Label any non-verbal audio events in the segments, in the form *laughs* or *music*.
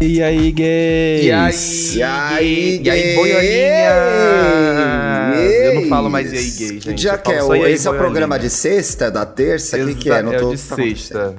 E aí, gays? E aí, E aí, e aí, boiolinha? Eu não falo mais e aí, Gays? gay, gente. Já que é o, aí, esse é o boiolinha. programa de sexta, da terça? O que, que é? Não é tô o de sexta.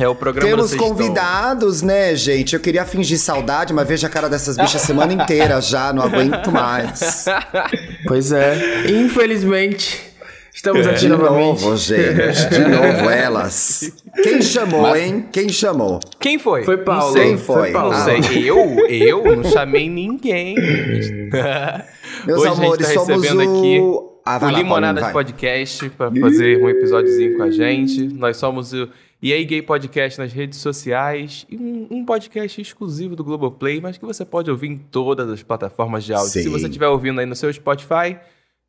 É o programa Temos convidados, né, gente? Eu queria fingir saudade, mas vejo a cara dessas bichas a semana inteira já, não aguento mais. *laughs* Pois é. Infelizmente, estamos aqui De novamente. novo, gente. De *laughs* novo, elas. Quem chamou, hein? Quem chamou? Quem foi? Foi Paulo. Não sei. Quem foi? Paulo. Não sei. Eu? Eu não chamei ninguém. *laughs* Meus Hoje amores, a gente tá somos recebendo o... aqui Ah, o vai lá, Limonadas vai. Podcast para fazer um episódiozinho com a gente. Nós somos o E aí Gay Podcast nas redes sociais e um, um podcast exclusivo do Globoplay, mas que você pode ouvir em todas as plataformas de áudio. Se Sim. você estiver ouvindo aí no seu Spotify,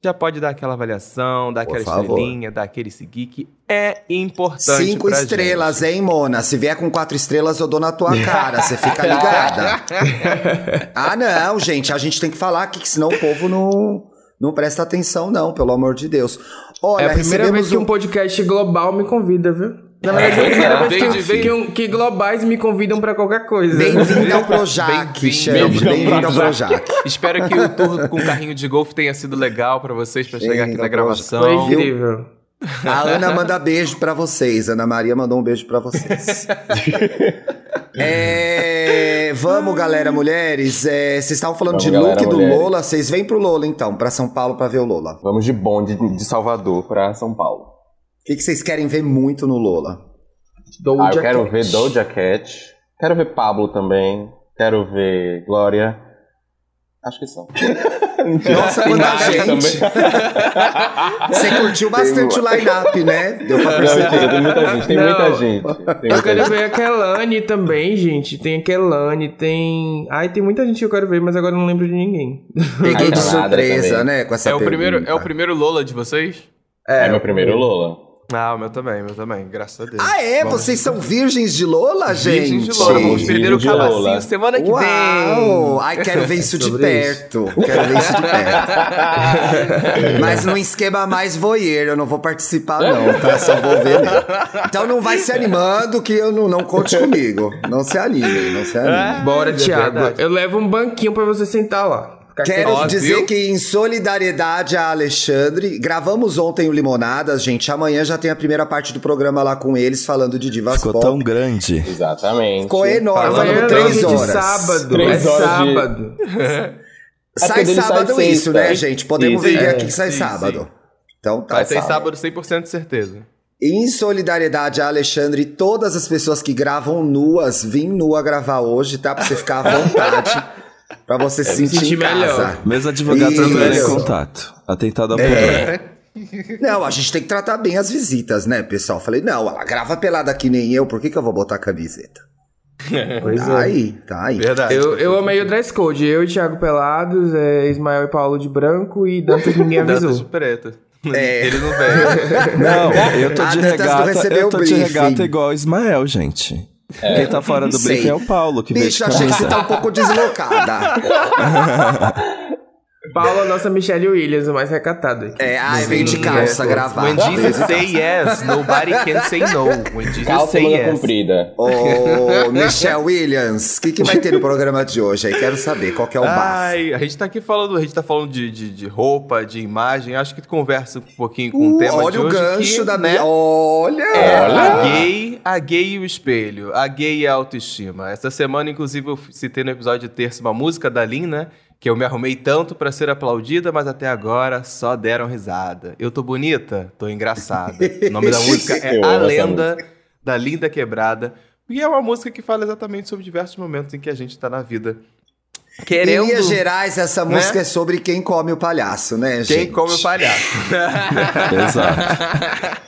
já pode dar aquela avaliação, dar Por aquela favor. estrelinha, dar aquele seguir que é importante Cinco pra estrelas, gente. hein, Mona? Se vier com quatro estrelas, eu dou na tua cara. Você fica *laughs* ligada. *laughs* ah, não, gente. A gente tem que falar aqui, que senão o povo não, não presta atenção, não, pelo amor de Deus. Olha, É a primeira vez que um podcast global me convida, viu? Na verdade, é vez Vem que, vem- que, que globais me convidam pra qualquer coisa. Bem-vindo ao *laughs* Projac, ao Bem-vindo ao Projac. Espero que o tour com o carrinho de golfe tenha sido legal pra vocês pra chegar aqui na ao gravação. Foi incrível. A Ana manda beijo pra vocês. Ana Maria mandou um beijo pra vocês. *laughs* É, vamos, galera, mulheres. É, vocês estavam falando Vamos, de galera, look do mulheres. Lola. Vocês vêm pro Lola, então, pra São Paulo pra ver o Lola. Vamos de bonde de Salvador pra São Paulo. O que, que vocês querem ver muito no Lola? Doja Ah, eu quero Cat. ver Doja Cat. Quero ver Pablo também. Quero ver Glória. Acho que são. *laughs* Nossa, quanta gente! *laughs* Você curtiu bastante o line-up, né? Deu pra Não, perceber. mentira, tem muita gente. Tem Não. muita gente. Tem Eu muita quero gente. ver a Kelane também, gente. Tem a Kelane, tem. Ai, tem muita gente que eu quero ver, mas agora eu não lembro de ninguém. Peguei de surpresa, também. né? Com essa É o, primeiro, é o primeiro Lola de vocês? É meu primeiro Lola. Ah, o meu também, meu também, graças a Deus. Ah, é? Vamos- Vocês são virgens de Lola, gente? Virgens de Lola, vamos perder o de calacinho Lola. semana que Uau! vem. Ai, quero ver isso *laughs* de Sobre perto. Quero ver isso de perto. Mas num esquema mais voyeur, eu não vou participar, não, tá? Só vou ver mesmo. Então não vai se animando que eu não, não conte comigo. Não se anime, não se anime. Bora, é Thiago. verdade. Eu levo um banquinho pra você sentar lá. Quero Ó, dizer viu? que em solidariedade a Alexandre, gravamos ontem o Limonadas, gente. Amanhã já tem a primeira parte do programa lá com eles, falando de divas Ficou pop. tão grande. Exatamente. Ficou enorme, falando três horas. sábado. Três é horas de- sábado. *laughs* Sai dele sai sábado isso, sexta. né, gente? Podemos Isso. vender É, aqui que sai sim, sábado. sim. Então tá. Vai ser sábado. sábado 100% de certeza. Em solidariedade a Alexandre e todas as pessoas que gravam nuas, vim nua gravar hoje, tá? Pra você ficar à vontade. *laughs* pra você se sentir, sentir em casa. melhor. Meus advogados Isso. entraram em contato. Atentado à mulher. Não, a gente tem que tratar bem as visitas, né, pessoal? Falei, não, ela grava pelada que nem eu, por que, que eu vou botar camiseta? *laughs* Pois Tá é. aí, tá aí. Verdade. Eu, eu amei o dress code. Eu e Thiago Pelados, é, Ismael e Paulo de branco e Dantas ninguém *laughs* Dantas de avisou. preta. É. *laughs* Ele não veio. Não, eu tô A de Dantas regata. Eu tô de regata igual o Ismael, gente. Quem tá fora do briefing é o Paulo, que veio de Bicho, achei que você camisa. tá um pouco deslocada. *laughs* Paulo, a nossa Michelle Williams, o mais recatado aqui. É, ai, veio de calça gravada. When Jesus say yes, nobody can say no. When Jesus Calça say yes. comprida. Ô, Michelle Williams, o que, que vai ter no programa de hoje aí? Quero saber qual que é o bafo. Ai, a gente tá aqui falando, a gente tá falando de, de, de roupa, de imagem, acho que conversa um pouquinho com o tema Uh, olha de o hoje. gancho que, da né. Olha! É, a gay, a gay e o espelho, a gay e a autoestima. Essa semana, inclusive, eu citei no episódio de terça uma música da Lin, né? Que eu me arrumei tanto pra ser aplaudida, mas até agora só deram risada. Eu tô bonita? Tô engraçada. O nome da *laughs* música é A Lenda da Linda Quebrada. E é uma música que fala exatamente sobre diversos momentos em que a gente tá na vida. Em Querendo. linhas gerais, essa né? música é sobre quem come o palhaço, né, gente? Quem come o palhaço. *laughs* Exato.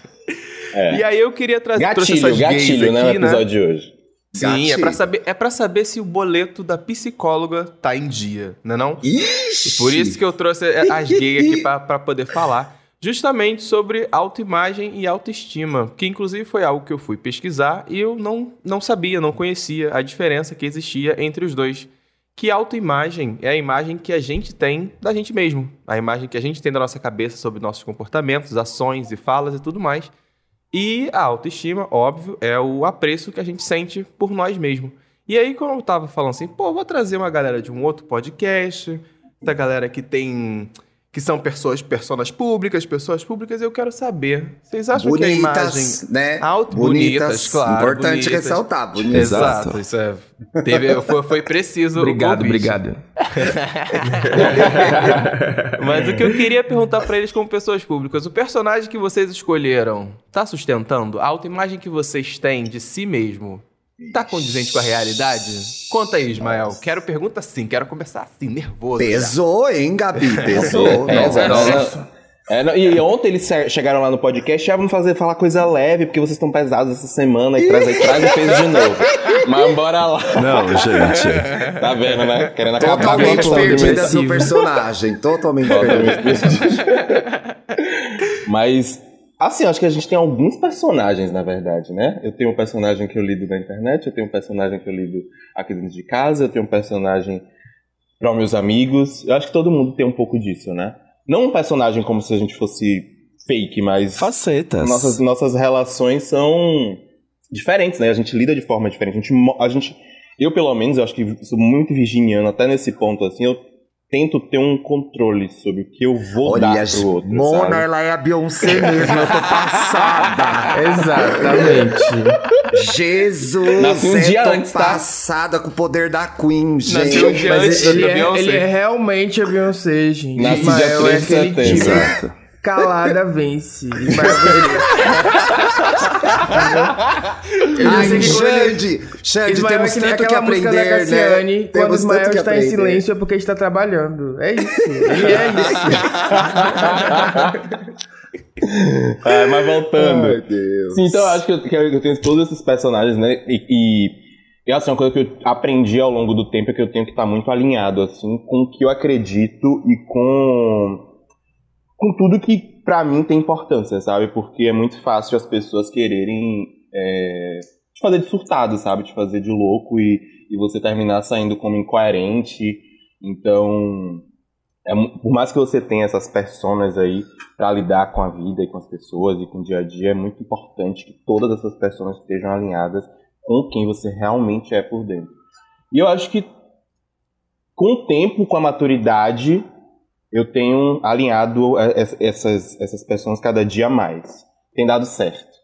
É. *laughs* E aí eu queria trazer trouxe Gatilho, essas gays gatilho, né? O aqui, episódio de hoje. Sim, é pra, saber, é pra saber se o boleto da psicóloga tá em dia, né não? Ixi! Por isso que eu trouxe as gays aqui pra poder falar justamente sobre autoimagem e autoestima, que inclusive foi algo que eu fui pesquisar e eu não, não sabia, não conhecia a diferença que existia entre os dois. Que autoimagem é a imagem que a gente tem da gente mesmo, a imagem que a gente tem da nossa cabeça sobre nossos comportamentos, ações e falas e tudo mais. E a autoestima, óbvio, é o apreço que a gente sente por nós mesmos. E aí, quando eu tava falando assim, pô, vou trazer uma galera de um outro podcast, da galera que tem. Que são pessoas, personas públicas, pessoas públicas, eu quero saber. Vocês acham que a imagem. Bonitas, né? Auto, bonitas, claro. Importante bonitas. ressaltar, bonitas. Exato, Exato. isso é. Teve, foi, foi preciso. Obrigado, obrigado. *laughs* Mas o que eu queria perguntar pra eles como pessoas públicas, o personagem que vocês escolheram tá sustentando? A autoimagem que vocês têm de si mesmo tá condizente com a realidade? Conta aí, Ismael. Quero pergunta sim, quero começar assim, nervoso. já. Pesou, hein, Gabi? *laughs* Pesou. É, Nossa. não, É, não, e ontem eles che- chegaram lá no podcast, já vamos fazer falar coisa leve, porque vocês estão pesados essa semana e traz, aí, traz o peso de novo. Mas bora lá. Não, gente. Tá vendo, né? Querendo acabar com a Totalmente perdida no personagem. Totalmente perdida. Mas, assim, acho que a gente tem alguns personagens, na verdade, né? Eu tenho um personagem que eu lido na internet, eu tenho um personagem que eu lido aqui dentro de casa, eu tenho um personagem para os meus amigos. Eu acho que todo mundo tem um pouco disso, né? Não um personagem como se a gente fosse fake, mas Facetas. nossas, nossas relações são diferentes, né? A gente lida de forma diferente. A gente, a gente, eu, pelo menos, eu acho que sou muito virginiano, até nesse ponto, assim, eu tento ter um controle sobre o que eu vou Olha, dar pro outro, Mona, sabe? ela é a Beyoncé mesmo. Eu tô passada. *laughs* Exatamente. Jesus, Nasci um eu dia tô antes, tá? passada com o poder da Queen, Nasceu um gente. dia Mas antes ele da é, ele é realmente a Beyoncé, gente. Nasci dia Ismael 3 é de setembro. Calada vence. Ismael Eu já Ai, Xande, Xande, Ismael é temos que nem tanto que música da aprender, Cassiane, né? quando Temos Ismael está em aprender. silêncio é porque está trabalhando. É isso. Ele é *laughs* isso. É, *laughs* mas voltando. Ai, Deus. Sim, então eu acho que eu, que eu tenho todos esses personagens, né? E, e, e, assim, uma coisa que eu aprendi ao longo do tempo é que eu tenho que estar muito alinhado, assim, com o que eu acredito e com, com tudo que pra mim tem importância, sabe? Porque é muito fácil as pessoas quererem é, te fazer de surtado, sabe? Te fazer de louco e, e você terminar saindo como incoerente. Então, é por mais que você tenha essas personas aí para lidar com a vida e com as pessoas e com o dia a dia, é muito importante que todas essas pessoas estejam alinhadas com quem você realmente é por dentro. E eu acho que com o tempo, com a maturidade, eu tenho alinhado eh, es- essas, essas pessoas cada dia mais. Tem dado certo.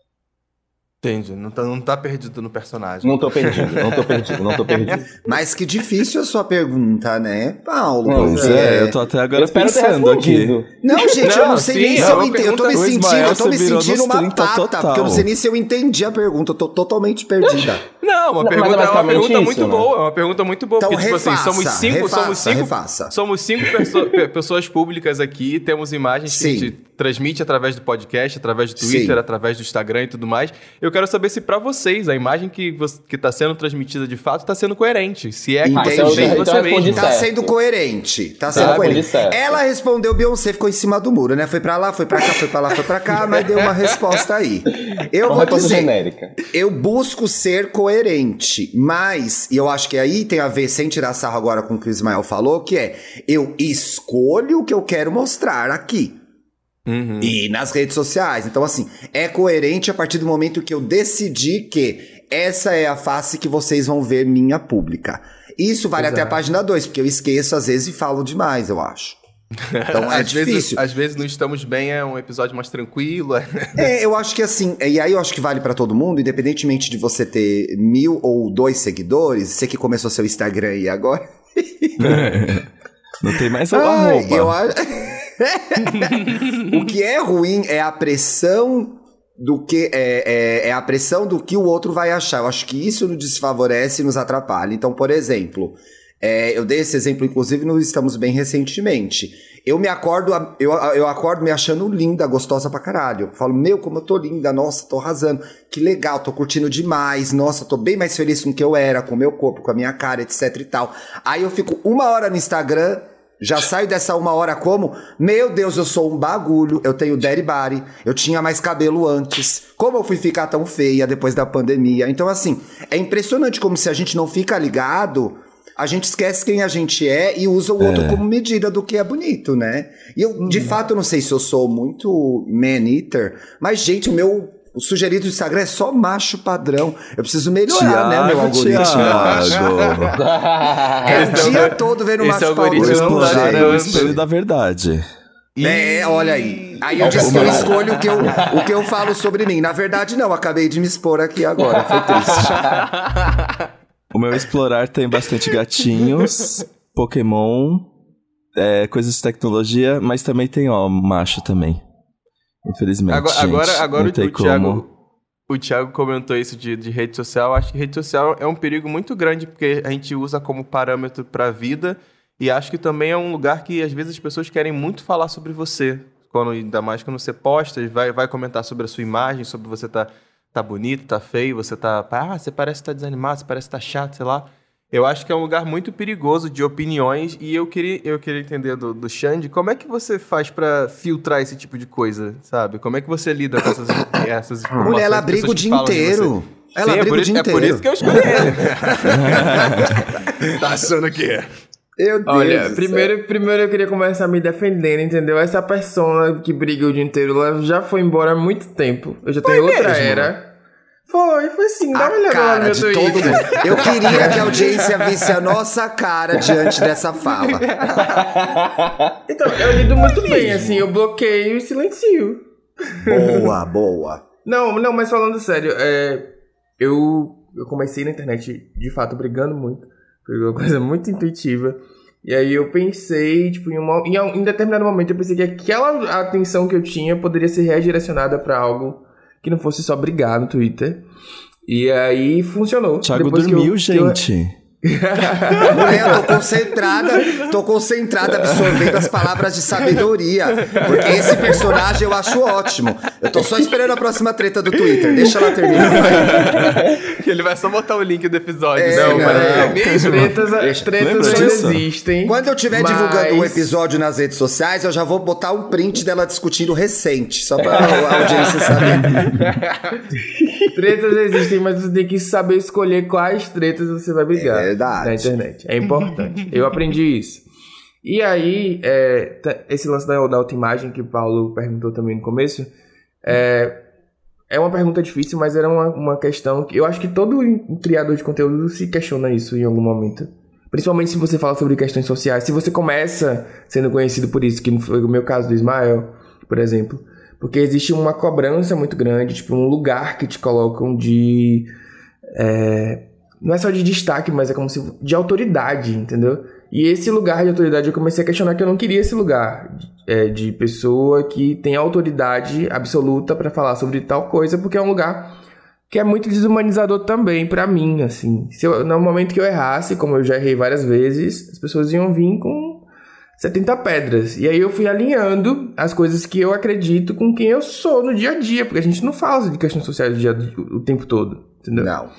Entendi, não tá, não tá perdido no personagem. Não tô perdido, não tô perdido, não tô perdido. *laughs* Mas que difícil a sua pergunta, né, Paulo? Não, Pois Porque- é, eu tô até Eu agora ter pensando aqui. Não, gente, eu Não, não sei sim, nem é se eu entendi. Eu tô me sentindo, eu tô me sentindo uma 30 pata, total. porque eu não sei nem se eu entendi a pergunta. Eu tô totalmente perdida. *laughs* Não, uma Não, mas é pergunta, é uma pergunta isso, muito né? boa, é uma pergunta muito boa. Então porque, tipo refaça, assim, somos cinco, refaça, somos cinco, refaça. somos cinco perso- *laughs* pessoas públicas aqui, temos imagens que a Sim. gente transmite através do podcast, através do Twitter, Sim. através do Instagram e tudo mais. Eu quero saber se pra vocês a imagem que, que tá sendo transmitida de fato tá sendo coerente. Se é que Entendi. você vê Então você respondi mesmo. Tá Certo. sendo coerente. Tá sendo Tá, coerente. Ela respondeu Beyoncé, ficou em cima do muro, né? Foi pra lá, foi pra cá, foi pra lá, foi pra cá, mas deu uma resposta aí. Eu Uma vou dizer, genérica. eu busco ser coerente, mas, e eu acho que aí tem a ver, sem tirar sarro agora com o que o Ismael falou, que é, eu escolho o que eu quero mostrar aqui. Uhum. E nas redes sociais. Então, assim, é coerente a partir do momento que eu decidi que essa é a face que vocês vão ver minha pública. Isso vale até a página 2, porque eu esqueço às vezes e falo demais, eu acho. Então *laughs* é às, vezes, difícil. às vezes não estamos bem, é um episódio mais tranquilo. é- É, eu acho que assim, e aí eu acho que vale pra todo mundo, independentemente de você ter mil ou dois seguidores, você que começou seu Instagram aí agora. *laughs* Não tem mais o Ai, arroba. eu acho. *laughs* o que é ruim é a pressão do que é, é, é a pressão do que o outro vai achar. Eu acho que isso nos desfavorece e nos atrapalha. Então, por exemplo, é, eu dei esse exemplo, inclusive, no Estamos Bem recentemente. Eu me acordo, eu, eu acordo me achando linda, gostosa pra caralho. Falo, meu, como eu tô linda, nossa, tô arrasando. Que legal, tô curtindo demais, nossa, tô bem mais feliz com o que eu era, com o meu corpo, com a minha cara, etc e tal. Aí eu fico uma hora no Instagram, já saio dessa uma hora como? Meu Deus, eu sou um bagulho, eu tenho daddy body, eu tinha mais cabelo antes. Como eu fui ficar tão feia depois da pandemia? Então, assim, é impressionante como se a gente não fica ligado, a gente esquece quem a gente é e usa o outro como medida do que é bonito, né? E eu, de fato, não sei se eu sou muito man-eater, mas, gente, o meu O sugerido do Instagram é só macho padrão. Eu preciso melhorar, né, meu algoritmo? Thiago. *laughs* É é o dia todo vendo esse macho algoritmo padrão. não né? é o espelho da verdade. É, olha aí. Aí eu disse que eu escolho o que eu, o que eu falo sobre mim. Na verdade, não, acabei de me expor aqui agora. Foi triste. *laughs* O meu explorar tem bastante gatinhos, *laughs* Pokémon, é, coisas de tecnologia, mas também tem, ó, macho também. Infelizmente. Agora, gente, agora, agora não o, o Thiago, o Thiago comentou isso de, de rede social. Acho que rede social é um perigo muito grande porque a gente usa como parâmetro para a vida e acho que também é um lugar que às vezes as pessoas querem muito falar sobre você. Quando, ainda mais quando você posta, vai, vai comentar sobre a sua imagem, sobre você tá, tá bonito, tá feio, você tá. Ah, você parece estar tá desanimado, você parece estar tá chato, sei lá. Eu acho que é um lugar muito perigoso de opiniões e eu queria, eu queria entender do, do Xande como é que você faz pra filtrar esse tipo de coisa, sabe? Como é que você lida com essas, *coughs* essas informações? Mulher, ela de briga o que dia inteiro. Ela Sim, é briga por o dia É por inteiro. isso que eu escolhi ele. *laughs* tá achando que é? Deus Olha, do primeiro, primeiro eu queria começar me defendendo, entendeu? Essa persona que briga o dia inteiro, ela já foi embora há muito tempo. Eu já tenho outra mesmo? era. Foi, foi sim. Dá A uma olhada lá no cara de todo mundo. Eu queria que a audiência visse a nossa cara diante dessa fala. *laughs* Então, eu lido muito bem, assim, eu bloqueio e silencio. Boa, boa. Não, não, mas falando sério, é, eu, eu comecei na internet, de fato, brigando muito. Foi uma coisa *laughs* muito intuitiva. E aí eu pensei, tipo, em, uma, em, um- em determinado momento, eu pensei que aquela atenção que eu tinha poderia ser redirecionada pra algo que não fosse só brigar no Twitter. E aí funcionou. Thiago Depois que eu- dormiu, eu- gente. Mulher, eu tô concentrada, tô concentrada absorvendo as palavras de sabedoria. Porque esse personagem eu acho ótimo. Eu tô só esperando a próxima treta do Twitter. Deixa ela terminar. vai. Ele vai só botar o link do episódio. É, não, não. mas é mesmo? Tretas, tretas Lembra não disso? existem. Quando eu estiver mas- divulgando um episódio nas redes sociais, eu já vou botar um print dela discutindo recente, só pra a audiência saber. *laughs* Tretas existem, mas você tem que saber escolher quais tretas você vai brigar. É verdade. Na internet. É importante. Eu aprendi isso. E aí, é, tá- esse lance da, da autoimagem que o Paulo perguntou também no começo, é, é uma pergunta difícil, mas era uma, uma questão que eu acho que todo criador de conteúdo se questiona isso em algum momento. Principalmente se você fala sobre questões sociais. Se você começa sendo conhecido por isso, que foi o meu caso do Ismael, por exemplo. Porque existe uma cobrança muito grande, tipo, um lugar que te colocam de. é, não é só de destaque, mas é como se. de autoridade, entendeu? E esse lugar de autoridade eu comecei a questionar que eu não queria esse lugar é, de pessoa que tem autoridade absoluta pra falar sobre tal coisa, porque é um lugar que é muito desumanizador também pra mim, assim. Se eu, no momento que eu errasse, como eu já errei várias vezes, as pessoas iam vir com 70 pedras. E aí eu fui alinhando as coisas que eu acredito com quem eu sou no dia a dia, porque a gente não fala de questões sociais o, dia, o tempo todo, entendeu? Não.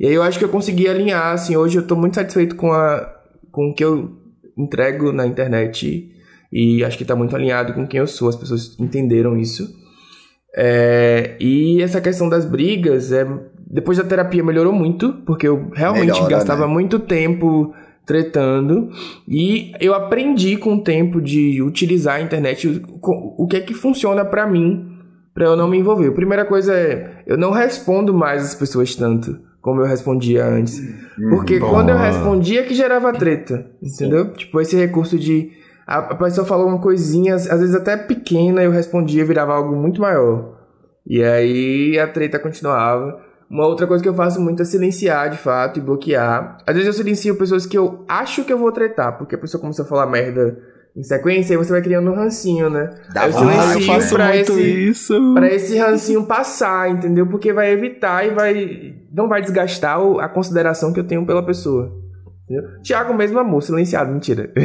E aí eu acho que eu consegui alinhar, assim, hoje eu tô muito satisfeito com, a, com o que eu entrego na internet e acho que tá muito alinhado com quem eu sou, as pessoas entenderam isso. É, e essa questão das brigas, é, depois da terapia melhorou muito, porque eu realmente Melhora, gastava né? muito tempo tretando e eu aprendi com o tempo de utilizar a internet o, o que é que funciona pra mim pra eu não me envolver. A primeira coisa é, eu não respondo mais as pessoas tanto como eu respondia antes. Porque quando eu respondia que gerava treta, entendeu? Tipo, esse recurso de a, a pessoa falou uma coisinha, às vezes até pequena, eu respondia, virava algo muito maior. E aí a treta continuava. Uma outra coisa que eu faço muito é silenciar, de fato, e bloquear. Às vezes eu silencio pessoas que eu acho que eu vou tretar, porque a pessoa começou a falar merda em sequência, e você vai criando um rancinho, né? Dá Aí eu vontade. Ah, eu silencio pra esse, isso. Pra esse rancinho passar, entendeu? Porque vai evitar e vai. Não vai desgastar a consideração que eu tenho pela pessoa. Entendeu? Tiago mesmo amor, silenciado, mentira. *laughs*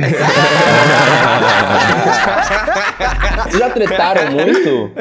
Vocês já tretaram muito?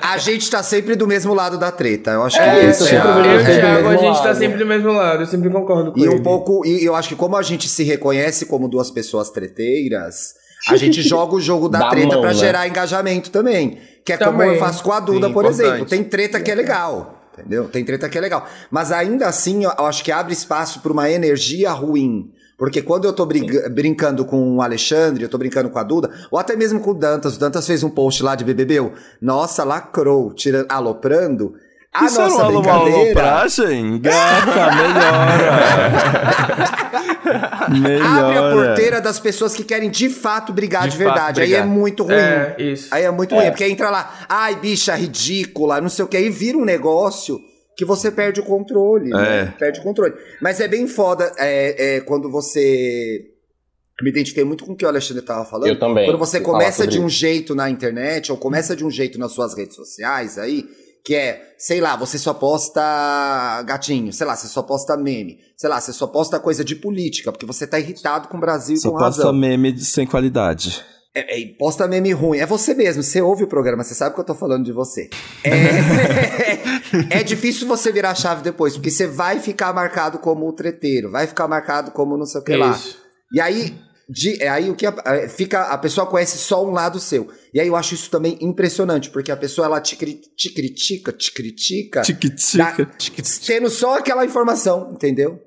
A gente tá sempre do mesmo lado da treta. Eu acho que É, isso eu sempre é. vejo eu e Thiago, a gente tá lado. sempre do mesmo lado, eu sempre concordo com E ele. um pouco, e eu acho que como a gente se reconhece como duas pessoas treteiras, a gente *laughs* joga o jogo da Dá treta mão, pra né? gerar engajamento também. Que é como Também. eu faço com a Duda, Sim, por importante. exemplo. Tem treta que é legal. Entendeu? Tem treta que é legal. Mas ainda assim, eu acho que abre espaço pra uma energia ruim. Porque quando eu tô briga- brincando com o Alexandre, eu tô brincando com a Duda, ou até mesmo com o Dantas, o Dantas fez um post lá de BBB, nossa, lacrou, tira, aloprando. A Isso era nossa uma brincadeira... alopragem? Gata, *laughs* melhora. *laughs* melhora. Abre a porteira das pessoas que querem de fato brigar de, De fato verdade. Aí brigar. é muito ruim. É, isso. Aí é muito ruim, porque entra lá, ai, bicha ridícula, não sei o que, aí vira um negócio que você perde o controle, né? Perde o controle. Mas é bem foda é, é, quando você. Me identifiquei muito com o que o Alexandre tava falando. Eu também. Quando você começa de um isso. jeito na internet, ou começa de um jeito nas suas redes sociais aí, que é, sei lá, você só posta gatinho, sei lá, você só posta meme, sei lá, você só posta coisa de política, porque você tá irritado com o Brasil e Só com posta razão. meme de- sem qualidade. É, é, posta meme ruim. É você mesmo. Você ouve o programa, você sabe que eu tô falando de você. É, *laughs* é difícil você virar a chave depois, porque você vai ficar marcado como o treteiro, vai ficar marcado como não sei o que lá. Isso. E aí, de- é aí o que a, é, fica, a pessoa conhece só um lado seu. E aí eu acho isso também impressionante, porque a pessoa ela te, cri- te critica, te critica, Tic-tica. tendo só aquela informação, entendeu?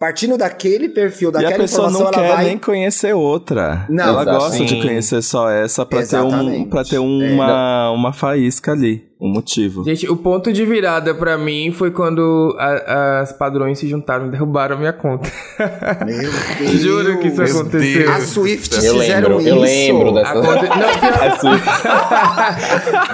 Partindo daquele perfil, E daquela a pessoa informação, não ela quer vai. nem conhecer outra. Não, ela exato. gosta de conhecer só essa pra ter, um, Exatamente. pra ter uma, uma faísca ali, um motivo. Gente, o ponto de virada pra mim foi quando a- as padrões se juntaram e derrubaram a minha conta. Meu Deus. *laughs* Juro que isso Meu aconteceu. Deus. As Swifts Eu fizeram lembro, isso. eu lembro A dessa. conta... Não, *laughs* pior, Assim,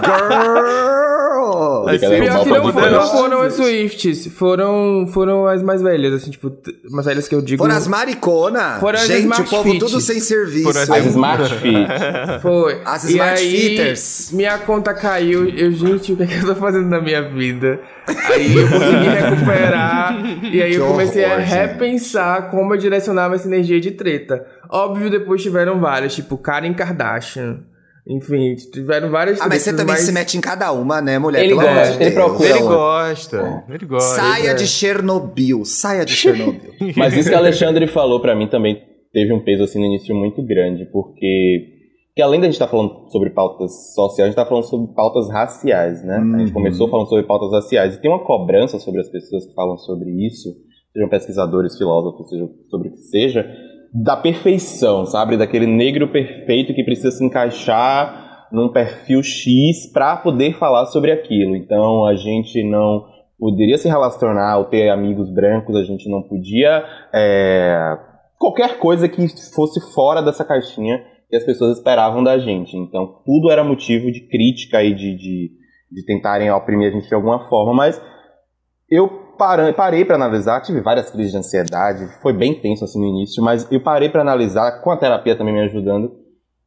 Girl! Pior que não, você. não foram as Swifts, foram, foram as mais velhas, assim, tipo, mais velhas que eu digo. Foram as maricona. Foram as Gente, Smart o povo Fits. tudo sem serviço. Foram as As Smart *laughs* Fit. Foi. As e Smart aí, Fitters. minha conta caiu. Eu, o que, é que eu tô fazendo na minha vida? Aí eu consegui *laughs* recuperar. e aí Que eu comecei a repensar como eu direcionava essa energia de treta. Óbvio, depois tiveram várias, tipo Karen Kardashian. Enfim, tiveram várias Ah, mas você também se mete em cada uma, né, mulher? Ele Pelo amor gosta, de ele Deus. procura. Ele gosta. Ele gosta. Saia é. de Chernobyl. Saia de Chernobyl. *laughs* Mas isso que a Alexandre falou pra mim também teve um peso assim no início muito grande, porque que além da gente estar falando sobre pautas sociais, a gente tá falando sobre pautas raciais, né? A gente Uhum. começou falando sobre pautas raciais e tem uma cobrança sobre as pessoas que falam sobre isso, sejam pesquisadores, filósofos, seja sobre o que seja, da perfeição, sabe? Daquele negro perfeito que precisa se encaixar num perfil X para poder falar sobre aquilo. Então a gente não poderia se relacionar ou ter amigos brancos, a gente não podia é, qualquer coisa que fosse fora dessa caixinha que as pessoas esperavam da gente. Então tudo era motivo de crítica e de, de, de tentarem oprimir a gente de alguma forma, mas eu parei para analisar, tive várias crises de ansiedade, foi bem tenso assim no início, mas eu parei para analisar, com a terapia também me ajudando,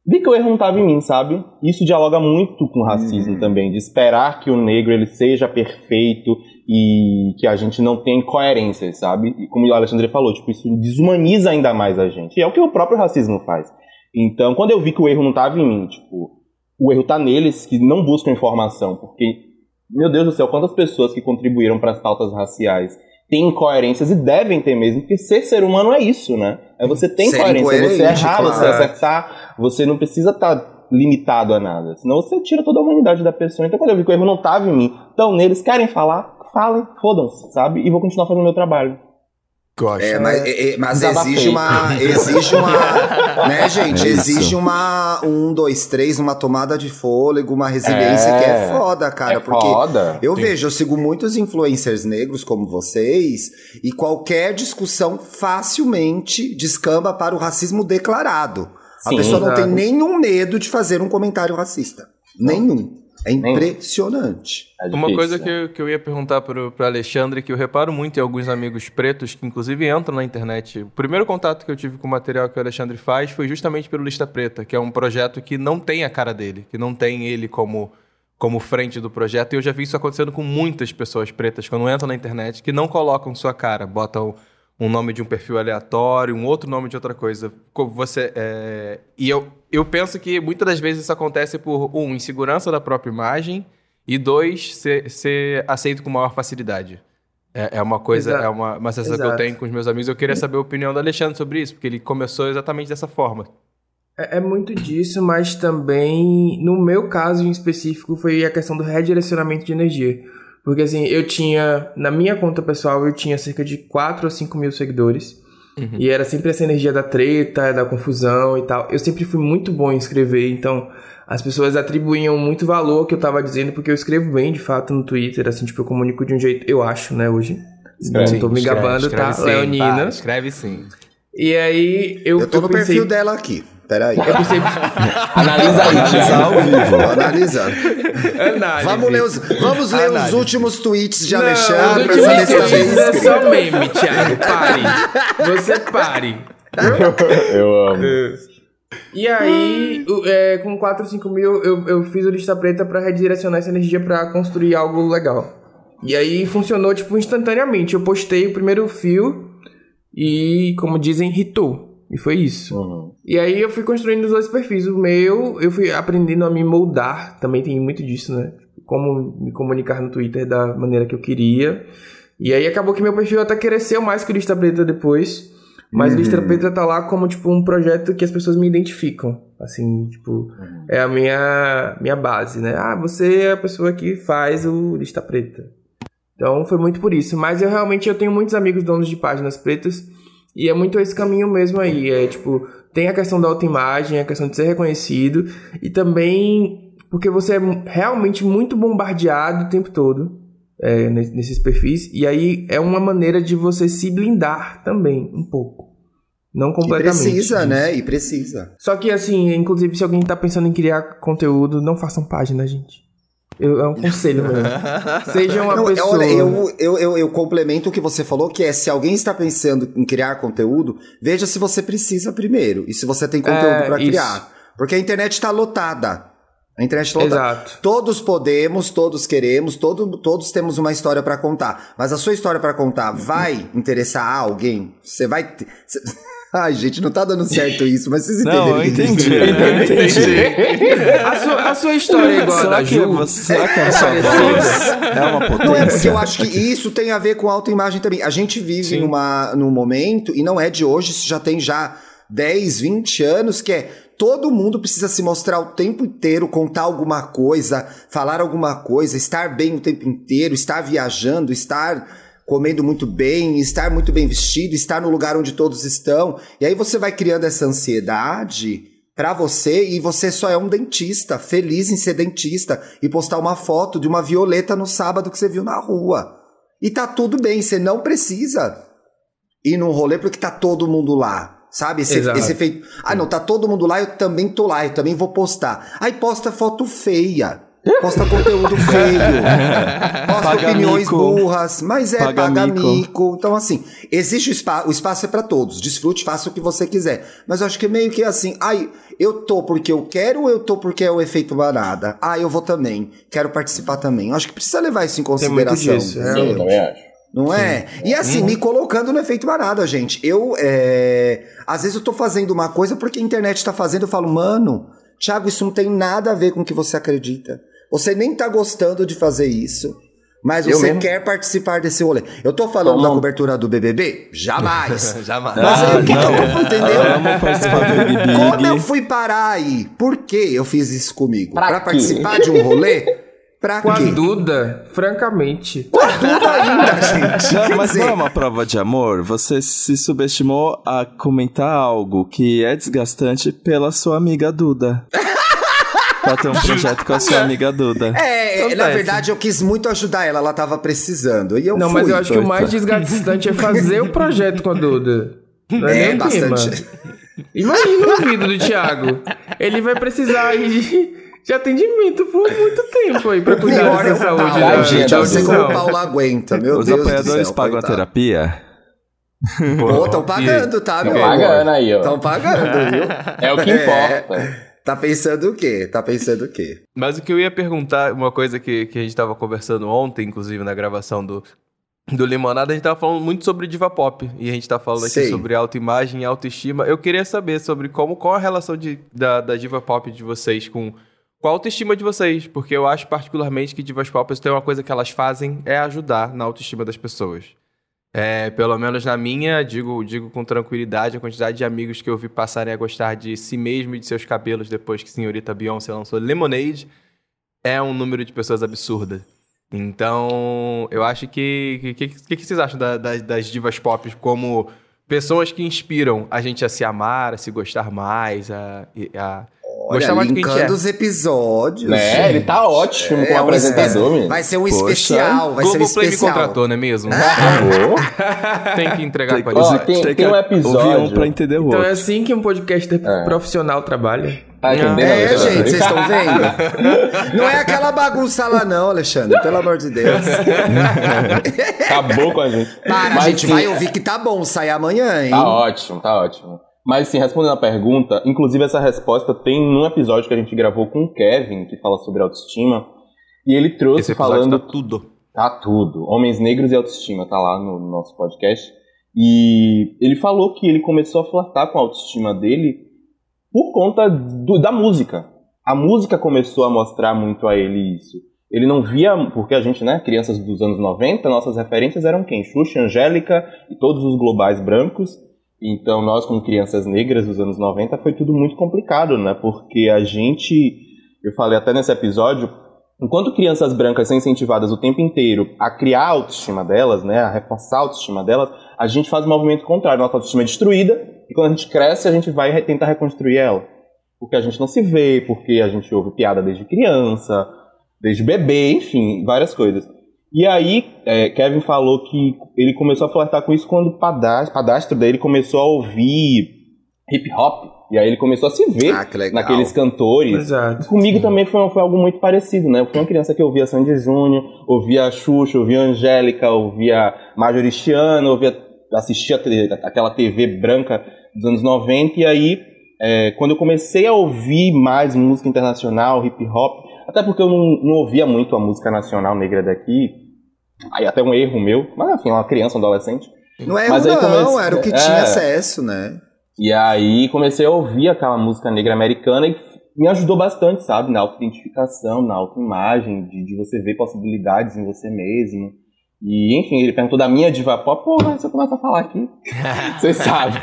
vi que o erro não estava em mim, sabe? Isso dialoga muito com o racismo também, de esperar que o negro ele seja perfeito e que a gente não tenha incoerências, sabe? E como o Alexandre falou, tipo, isso desumaniza ainda mais a gente. E é o que o próprio racismo faz. Então, quando eu vi que o erro não estava em mim, tipo, o erro tá neles que não buscam informação, porque meu Deus do céu, quantas pessoas que contribuíram para as pautas raciais têm incoerências e devem ter mesmo, porque ser ser humano é isso, né? É você ter Ser incoerência, é você errar, você claro. acertar, você não precisa estar limitado a nada, senão você tira toda a humanidade da pessoa. Então quando eu vi que o erro não estava em mim, então neles querem falar, falem, fodam-se, sabe? E vou continuar fazendo o meu trabalho. Gosta. É, mas, é, é, mas Desabafei. exige uma. *laughs* Exige uma. né, gente? É exige uma. Um, dois, três, uma tomada de fôlego, uma resiliência É. que é foda, cara. é porque foda. eu Sim. vejo, eu sigo muitos influencers negros como vocês, e qualquer discussão facilmente descamba para o racismo declarado. A Sim. pessoa não tem nenhum medo de fazer um comentário racista. Nenhum. É impressionante. É Uma coisa né? que eu, que eu ia perguntar pro, pro Alexandre, que eu reparo muito em alguns amigos pretos, que inclusive entram na internet. O primeiro contato que eu tive com o material que o Alexandre faz foi justamente pelo Lista Preta, que é um projeto que não tem a cara dele, que não tem ele como, como frente do projeto. E eu já vi isso acontecendo com muitas pessoas pretas, quando entram na internet, que não colocam sua cara, botam um nome de um perfil aleatório, um outro nome de outra coisa. Co- Você, é, E eu, eu penso que muitas das vezes isso acontece por, um, insegurança da própria imagem, e dois, ser, ser aceito com maior facilidade. É, é uma coisa, Exato. é uma, uma sensação que eu Exato. tenho com os meus amigos. Eu queria saber a opinião do Alexandre sobre isso, porque ele começou exatamente dessa forma. É, é muito disso, mas também, no meu caso em específico, foi a questão do redirecionamento de energia. Porque assim, eu tinha, na minha conta pessoal, eu tinha cerca de 4 ou 5 mil seguidores. E era sempre essa energia da treta, da confusão e tal. Eu sempre fui muito bom em escrever, então as pessoas atribuíam muito valor ao que eu tava dizendo, porque eu escrevo bem, de fato, no Twitter, assim, tipo, eu comunico de um jeito, eu acho, né, hoje. Não tô me Escreve, gabando, escreve tá? sim, Leonina. pá, escreve sim. E aí eu, Eu tô no pensei, perfil dela aqui. Peraí. Eu pensei, *laughs* Analisa aí, Analisar Thiago. ao vivo. Tô analisando. análise. Vamos ler os, vamos ler os últimos tweets de Não, Alexandre os pra saber se tá bem é só meme, Thiago. Pare. Você pare. Eu amo. E aí, é, com 4 ou 5 mil, eu, eu fiz o lista preta pra redirecionar essa energia pra construir algo legal. E aí funcionou, tipo, instantaneamente. Eu postei o primeiro fio e, como dizem, hitou. E foi isso. Uhum. E aí eu fui construindo os dois perfis. O meu, eu fui aprendendo a me moldar. Também tem muito disso, né? Como me comunicar no Twitter da maneira que eu queria. E aí acabou que meu perfil até cresceu mais que o Lista Preta depois. Mas o Lista Preta tá lá como, tipo, um projeto que as pessoas me identificam. Assim, tipo, é a minha, minha base, né? Ah, você é a pessoa que faz o Lista Preta. Então foi muito por isso. Mas eu realmente eu tenho muitos amigos donos de páginas pretas. E é muito esse caminho mesmo aí. É tipo, tem a questão da autoimagem, a questão de ser reconhecido. E também porque você é realmente muito bombardeado o tempo todo é, ne- nesses perfis. E aí é uma maneira de você se blindar também, um pouco. Não E completamente. precisa, disso. né? E precisa. Só que assim, inclusive, se alguém tá pensando em criar conteúdo, não façam página, gente. Eu, é um conselho mesmo. *laughs* Seja uma Não, pessoa. Olha, eu, eu, eu, eu complemento o que você falou, que é se alguém está pensando em criar conteúdo, veja se você precisa primeiro. E se você tem conteúdo É, para criar. Porque a internet está lotada. A internet está lotada. Exato. Todos podemos, todos queremos, todo, todos temos uma história para contar. Mas a sua história para contar vai interessar a alguém? Você vai. cê- Ai, gente, não tá dando certo isso, mas vocês entenderam. Não, eu entendi. Eu entendi. A sua, a sua história é igual a da Será que, Ju? você, será que a sua voz é uma Não é porque potência? eu acho que isso tem a ver com autoimagem também. A gente vive numa, num momento, e não é de hoje, isso já tem já 10, 20 anos, que é todo mundo precisa se mostrar o tempo inteiro, contar alguma coisa, falar alguma coisa, estar bem o tempo inteiro, estar viajando, estar comendo muito bem, estar muito bem vestido, estar no lugar onde todos estão. E aí você vai criando essa ansiedade pra você e você só é um dentista, feliz em ser dentista e postar uma foto de uma violeta no sábado que você viu na rua. E tá tudo bem, você não precisa ir num rolê porque tá todo mundo lá. Sabe? Esse, esse efeito. Ah, não, tá todo mundo lá, eu também tô lá, eu também vou postar. Aí posta foto feia. Posta conteúdo *laughs* feio. Posta Paga opiniões mico. burras. Mas é, Paga paga, mico. mico. Então, assim, existe o espaço. O espaço é pra todos. Desfrute, faça o que você quiser. Mas eu acho que é meio que assim. Ai, eu tô porque eu quero ou eu tô porque é o efeito manada? Ah, eu vou também. Quero participar também. Eu acho que precisa levar isso em Tem muito consideração. disso, é. entendeu? Eu também acho. Não é? E assim, me colocando no efeito manada, gente. Eu, é... Às vezes eu tô fazendo uma coisa porque a internet tá fazendo, eu falo, mano, Thiago, isso não tem nada a ver com o que você acredita. Você nem tá gostando de fazer isso. Mas Eu você mesmo. quer participar desse rolê. Eu tô falando Como? da cobertura do BBB? Jamais. *laughs* Jamais. Mas Ah, o que que não. eu entendeu? Como eu fui parar aí? Por que eu fiz isso comigo? Pra Pra, participar de um rolê? Pra Com a quê? Duda, francamente. Tudo ainda, *laughs* gente. Não, Quer mas dizer, não é uma prova de amor. Você se subestimou a comentar algo que é desgastante pela sua amiga Duda. *laughs* pra ter um projeto com a sua amiga Duda. É, Acontece. na verdade eu quis muito ajudar ela, ela tava precisando. E eu Não, fui. mas eu acho que o mais desgastante é fazer o projeto com a Duda. Não é, É, o bastante. Imagina o ouvido do Thiago. Ele vai precisar de, de atendimento por muito tempo aí pra cuidar Pior é da o saúde Paulo, da, gente, da eu sei como o audição. Paulo aguenta, meu Os Deus do apoiadores céu, pagam a terapia? Pô, tão pagando, tá, meu Tá amor? pagando aí, ó. Tão pagando, viu? É o que É. Tá pensando o quê? Tá pensando o quê? Mas o que eu ia perguntar, uma coisa que, que a gente tava conversando ontem, inclusive na gravação do, do Limonada, a gente tava falando muito sobre diva pop. E a gente tá falando aqui Sei. sobre autoimagem e autoestima. Eu queria saber sobre como, qual a relação de, da, da diva pop de vocês com, com a autoestima de vocês. Porque eu acho particularmente que divas pop tem uma coisa que elas fazem é ajudar na autoestima das pessoas. É, pelo menos na minha, digo, digo com tranquilidade, a quantidade de amigos que eu vi passarem a gostar de si mesmo e de seus cabelos depois que senhorita Beyoncé lançou Lemonade é um número de pessoas absurda. Então, eu acho que. O que, que, que vocês acham da- da- das divas pop como pessoas que inspiram a gente a se amar, a se gostar mais, a, a Olha, gostar mais do que a gente linkando é. os episódios. Né? Ele tá ótimo É, como um apresentador, menino. Vai ser um Poxa. especial, vai ser um me especial. contratou, não é mesmo? Acabou. *laughs* Tem que entregar Tem, eles. Ó, tem- tem tem um episódio- um pra entender o Então outro. é assim que um podcaster É. profissional trabalha. Tá? É, gente, vocês estão vendo? *laughs* Não é aquela bagunça lá não, Alexandre, pelo amor de Deus. Acabou com a gente. Para, Mas, a gente sim, vai ouvir que tá bom, sai amanhã, hein? Tá ótimo, tá ótimo. Mas sim, respondendo a pergunta, inclusive essa resposta tem num episódio que a gente gravou com o Kevin, que fala sobre autoestima, e ele trouxe Esse falando tá tudo. Tá tudo. Homens Negros e Autoestima, tá lá no nosso podcast. E ele falou que ele começou a flertar com a autoestima dele por conta do- da música. A música começou a mostrar muito a ele isso. Ele não via, porque a gente, né, crianças dos anos 90, nossas referências eram quem? Xuxa, Angélica e todos os globais brancos. Então nós, como crianças negras dos anos 90, foi tudo muito complicado, né? Porque a gente, eu falei até nesse episódio, Enquanto crianças brancas são incentivadas o tempo inteiro a criar a autoestima delas, né, a reforçar a autoestima delas, a gente faz o movimento contrário. Nossa autoestima é destruída e quando a gente cresce, a gente vai tentar reconstruir ela. Porque a gente não se vê, porque a gente ouve piada desde criança, desde bebê, enfim, várias coisas. E aí, é, Kevin falou que ele começou a flertar com isso quando o padastro, padastro dele começou a ouvir hip hop. E aí ele começou a se ver Ah, naqueles cantores. Exato. Comigo também foi, foi algo muito parecido, né? Eu fui uma criança que ouvia Sandy Júnior, ouvia a Xuxa, ouvia a Angélica, ouvia Marjorie Chiano, ouvia, assistia aquela TV branca dos anos 90, e aí, é, quando eu comecei a ouvir mais música internacional, hip hop, até porque eu não, não ouvia muito a música nacional negra daqui, aí até um erro meu, mas enfim, uma criança, um adolescente, Não é aí não, comece- era o que é. tinha acesso, né? E aí comecei a ouvir aquela música negra americana e me ajudou bastante, sabe? Na autoidentificação, na autoimagem, de, de você ver possibilidades em você mesmo. E, enfim, ele perguntou da minha diva pop, porra, você começa a falar aqui. *laughs* Vocês sabem.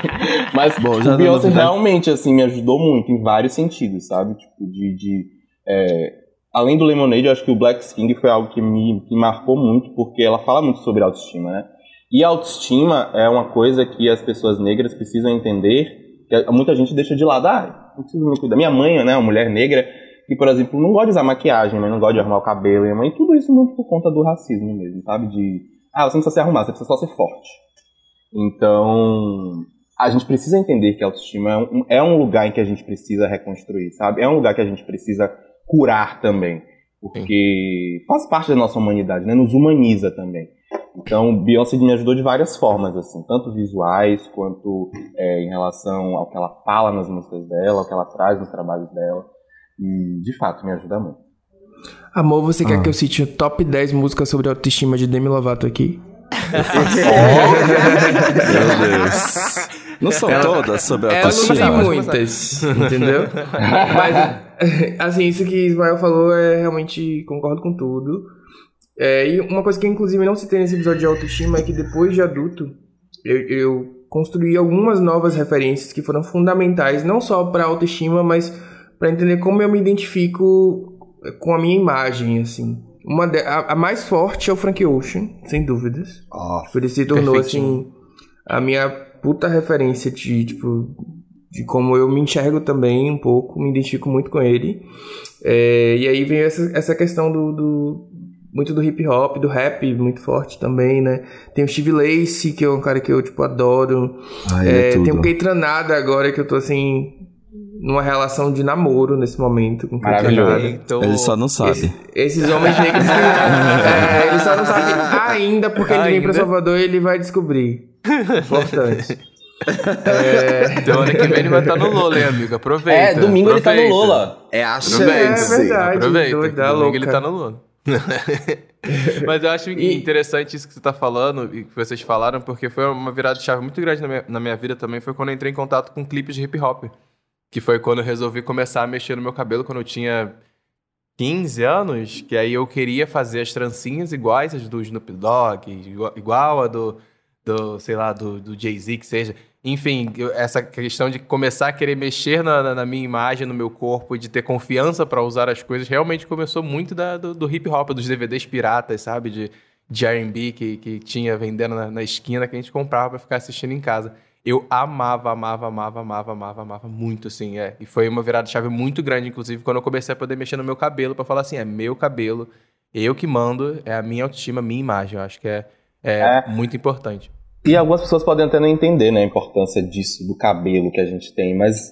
Mas Bom, já o Beyoncé realmente, assim, me ajudou muito em vários sentidos, sabe? Tipo, de... de é, Além do Lemonade, eu acho que o Black King foi algo que me, marcou muito, porque ela fala muito sobre autoestima, né? E autoestima é uma coisa que as pessoas negras precisam entender, que muita gente deixa de lado. Ah, não preciso me cuidar. Minha mãe, né, uma mulher negra, que, por exemplo, não gosta de usar maquiagem, não gosta de arrumar o cabelo. Minha mãe, tudo isso muito por conta do racismo mesmo, sabe? De, ah, você não precisa se arrumar, você precisa só ser forte. Então, a gente precisa entender que a autoestima é um, é um lugar em que a gente precisa reconstruir, sabe? É um lugar que a gente precisa curar também. Porque faz parte da nossa humanidade, né? Nos humaniza também. Então, Beyoncé me ajudou de várias formas, assim, tanto visuais quanto é, em relação ao que ela fala nas músicas dela, ao que ela traz nos trabalhos dela. E, de fato, me ajuda muito. Amor, você Ah. quer que eu cite o top 10 músicas sobre autoestima de Demi Lovato aqui? Meu Deus. Não são todas sobre a Ela não autoestima? tem mas- muitas, entendeu? *laughs* Mas, *laughs* assim, isso que Ismael falou, é realmente concordo com tudo. É, e uma coisa que inclusive, não citei nesse episódio de autoestima é que depois de adulto, eu, eu construí algumas novas referências que foram fundamentais, não só para autoestima, mas para entender como eu me identifico com a minha imagem, assim. Uma de- a, a mais forte é o Frank Ocean, sem dúvidas. Ó, Tipo, ele se tornou, assim, a minha puta referência de, tipo, de como eu me enxergo também um pouco, me identifico muito com ele. É, e aí vem essa, essa questão do, do- muito do hip hop, do rap, muito forte também, né? Tem o Steve Lacy, que é um cara que eu, tipo, adoro. Ele é É, tem o Keitranada agora, que eu tô, assim, numa relação de namoro nesse momento com o Maravilhoso. Keitranada. Então, Ele só não sabe. Esse- esses homens negros que. *laughs* é, ele só não sabe ainda, porque ele vem pra Ainda? Salvador e ele vai descobrir. Importante. *laughs* então ano que vem ele vai estar no Lola, hein, amigo? Aproveita. É, domingo ele tá no aproveita. Lola. é a Aproveita. chance. É verdade. Aproveita, doida, domingo louca. ele tá no Lola. *laughs* Mas eu acho E- interessante isso que você tá falando e que vocês falaram, porque foi uma virada de chave muito grande na minha, na minha vida também, foi quando eu entrei em contato com clipes de hip hop. Que foi quando eu resolvi começar a mexer no meu cabelo quando eu tinha 15 anos, que aí eu queria fazer as trancinhas iguais as do Snoop Dogg, igual, igual a do, do sei lá, do, do Jay-Z, que seja. Enfim, eu- essa questão de começar a querer mexer na, na- na minha imagem, no meu corpo, de ter confiança pra usar as coisas, realmente começou muito da- do, do hip hop, dos DVDs piratas, sabe? De, de R&B que, que tinha vendendo na, na esquina, que a gente comprava pra ficar assistindo em casa. Eu amava, amava, amava, amava, amava, amava muito, assim, é. E foi uma virada de chave muito grande, inclusive, quando eu comecei a poder mexer no meu cabelo, pra falar assim, é meu cabelo, eu que mando, é a minha autoestima, minha imagem. Eu acho que é, é, É. muito importante. E algumas pessoas podem até não entender né, a importância disso, do cabelo que a gente tem, mas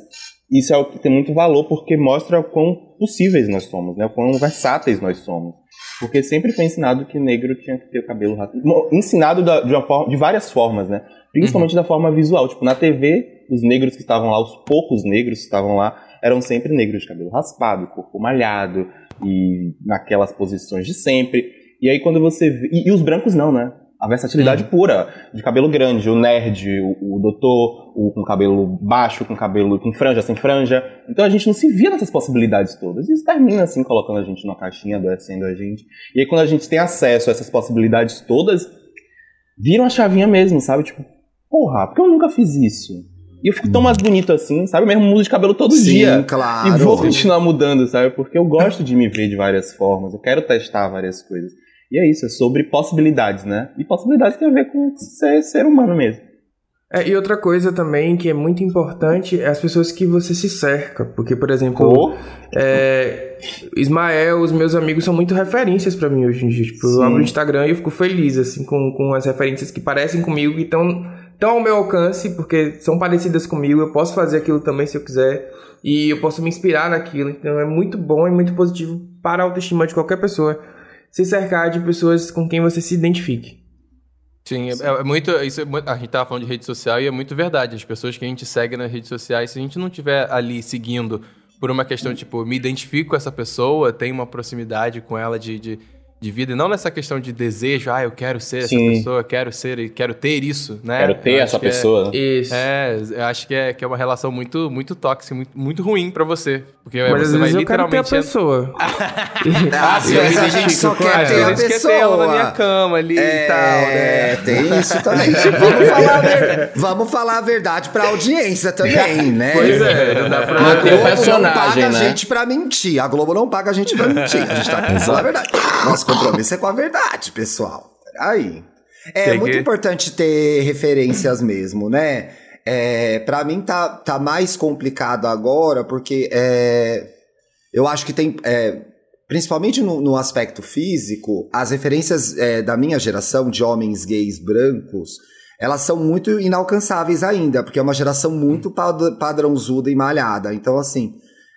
isso é o que tem muito valor porque mostra o quão possíveis nós somos, né? O quão versáteis nós somos. Porque sempre foi ensinado que negro tinha que ter o cabelo raspado. Ensinado da- de, uma forma, de várias formas, né? Principalmente da forma visual. Tipo, na TV, os negros que estavam lá, os poucos negros que estavam lá, eram sempre negros de cabelo raspado, corpo malhado, e naquelas posições de sempre. E aí quando você vê... E, e os brancos não, né? A versatilidade pura, de cabelo grande, o nerd, o, o doutor, o com cabelo baixo, com cabelo com franja, sem franja. Então a gente não se via nessas possibilidades todas. E isso termina assim, colocando a gente numa caixinha, adoecendo a gente. E aí quando a gente tem acesso a essas possibilidades todas, vira uma chavinha mesmo, sabe? Tipo, porra, por que eu nunca fiz isso? E eu fico tão mais bonito assim, sabe? Mesmo mudo de cabelo todo Sim, dia. claro. E vou continuar mudando, sabe? Porque eu gosto de me ver de várias formas, eu quero testar várias coisas. E é isso, é sobre possibilidades, né? E possibilidades tem a ver com ser ser humano mesmo. É, e outra coisa também que é muito importante é as pessoas que você se cerca. Porque, por exemplo, Ou, é, Ismael, os meus amigos são muito referências pra mim hoje em dia. Tipo, eu abro o Instagram e eu fico feliz, assim, com, com as referências que parecem comigo e estão tão ao meu alcance, porque são parecidas comigo. Eu posso fazer aquilo também se eu quiser. E eu posso me inspirar naquilo. Então é muito bom e muito positivo para a autoestima de qualquer pessoa se cercar de pessoas com quem você se identifique. Sim, é, é muito. Isso é a gente tava falando de rede social e é muito verdade. As pessoas que a gente segue nas redes sociais, se a gente não tiver ali seguindo por uma questão, tipo, me identifico com essa pessoa, tenho uma proximidade com ela de, de, de vida, e não nessa questão de desejo, ah, eu quero ser essa Sim. pessoa, quero ser, quero ter isso, né? quero ter Eu essa é- pessoa. né? Isso. É, eu acho que é, que é uma relação muito, muito tóxica, muito, muito ruim pra você. Porque Mas às você vai vezes eu quero ter a pessoa. *laughs* Às vezes a gente só quer ter a ter ela na minha pessoa. cama ali e tal, né? É, tem isso também. *laughs* Vamos falar, a *laughs* ver- vamos falar a verdade pra audiência também, né? Pois é, não dá pra- A Globo não personagem, paga a né? gente pra mentir. A Globo não paga a gente pra mentir. A gente tá aqui pra falar a verdade. Nosso compromisso é com a verdade, pessoal. Aí. É Tem muito que- importante ter referências mesmo, né? É, para mim tá, tá mais complicado agora, porque é, eu acho que tem. é, principalmente no, no aspecto físico, as referências é, da minha geração, de homens gays brancos, elas são muito inalcançáveis ainda, porque é uma geração muito pad- padrãozuda e malhada. Então, assim,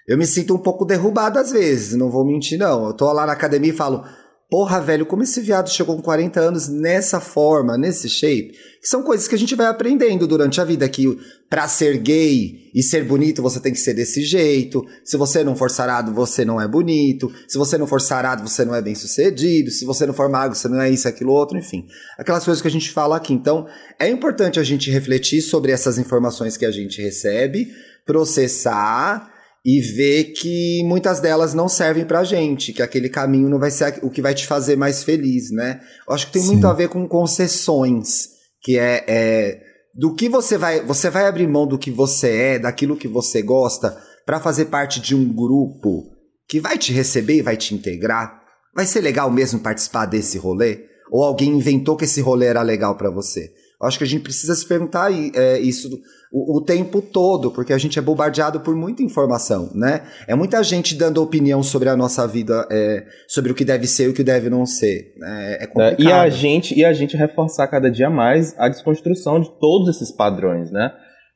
eu me sinto um pouco derrubado às vezes, não vou mentir, não. Eu tô lá na academia e falo, porra, velho, como esse viado chegou com 40 anos nessa forma, nesse shape? Que são coisas que a gente vai aprendendo durante a vida, que pra ser gay e ser bonito, você tem que ser desse jeito. Se você não for sarado, você não é bonito. Se você não for sarado, você não é bem sucedido. Se você não for magro, você não é isso, aquilo, outro, enfim. Aquelas coisas que a gente fala aqui. Então, é importante a gente refletir sobre essas informações que a gente recebe, processar e ver que muitas delas não servem pra gente, que aquele caminho não vai ser o que vai te fazer mais feliz, né? Eu acho que tem Sim. muito a ver com concessões, que é, é do que você vai, você vai abrir mão do que você é, daquilo que você gosta, pra fazer parte de um grupo que vai te receber e vai te integrar. Vai ser legal mesmo participar desse rolê? Ou alguém inventou que esse rolê era legal pra você? Eu acho que a gente precisa se perguntar é, isso o, o tempo todo, porque a gente é bombardeado por muita informação, né? É muita gente dando opinião sobre a nossa vida, é, sobre o que deve ser e o que deve não ser. né? É, É, complicado. e a gente e a gente reforçar cada dia mais a desconstrução de todos esses padrões, né?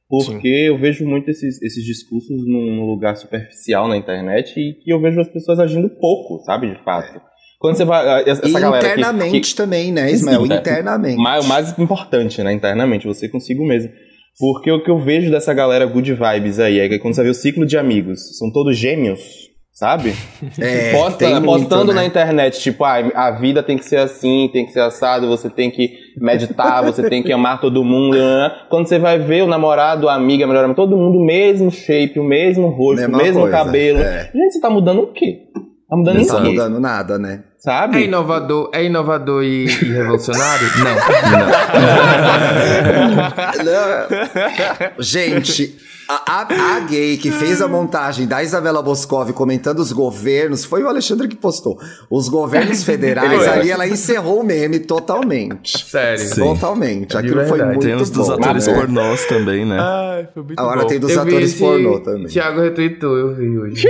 Porque eu vejo muito esses, esses discursos num, lugar superficial na internet e que eu vejo as pessoas agindo pouco, sabe, de fato. Quando você vai. Essa E galera que- internamente que, também, né, Ismael? Sim, é. internamente. mais, o mais importante, né, internamente, você consigo mesmo. Porque o que eu vejo dessa galera good vibes aí é que quando você vê o ciclo de amigos, são todos gêmeos, sabe? É, Posta- muito, postando né? na internet, tipo, ah, a vida tem que ser assim, tem que ser assado, você tem que meditar, você tem que amar todo mundo. né? Quando você vai ver o namorado, a amiga, a melhor amiga, todo mundo mesmo shape, o mesmo rosto, o mesmo coisa, cabelo. é. Gente, você tá mudando o quê? Tá mudando Não tá mudando nada, né? Sabe? É inovador, é inovador e, e revolucionário? *laughs* Não. Não. *laughs* Gente, a, a- a gay que fez a montagem da Isabela Boscov comentando os governos, foi o Alexandre que postou. Os governos *laughs* federais, ali ela encerrou o meme totalmente. Sério. Sim. Totalmente. É Aquilo foi muito Tem os dos bom. atores Mas- pornôs também, né? Ai, foi muito Agora bom. tem dos eu vi atores esse pornô também. Thiago retweetou, eu vi hoje.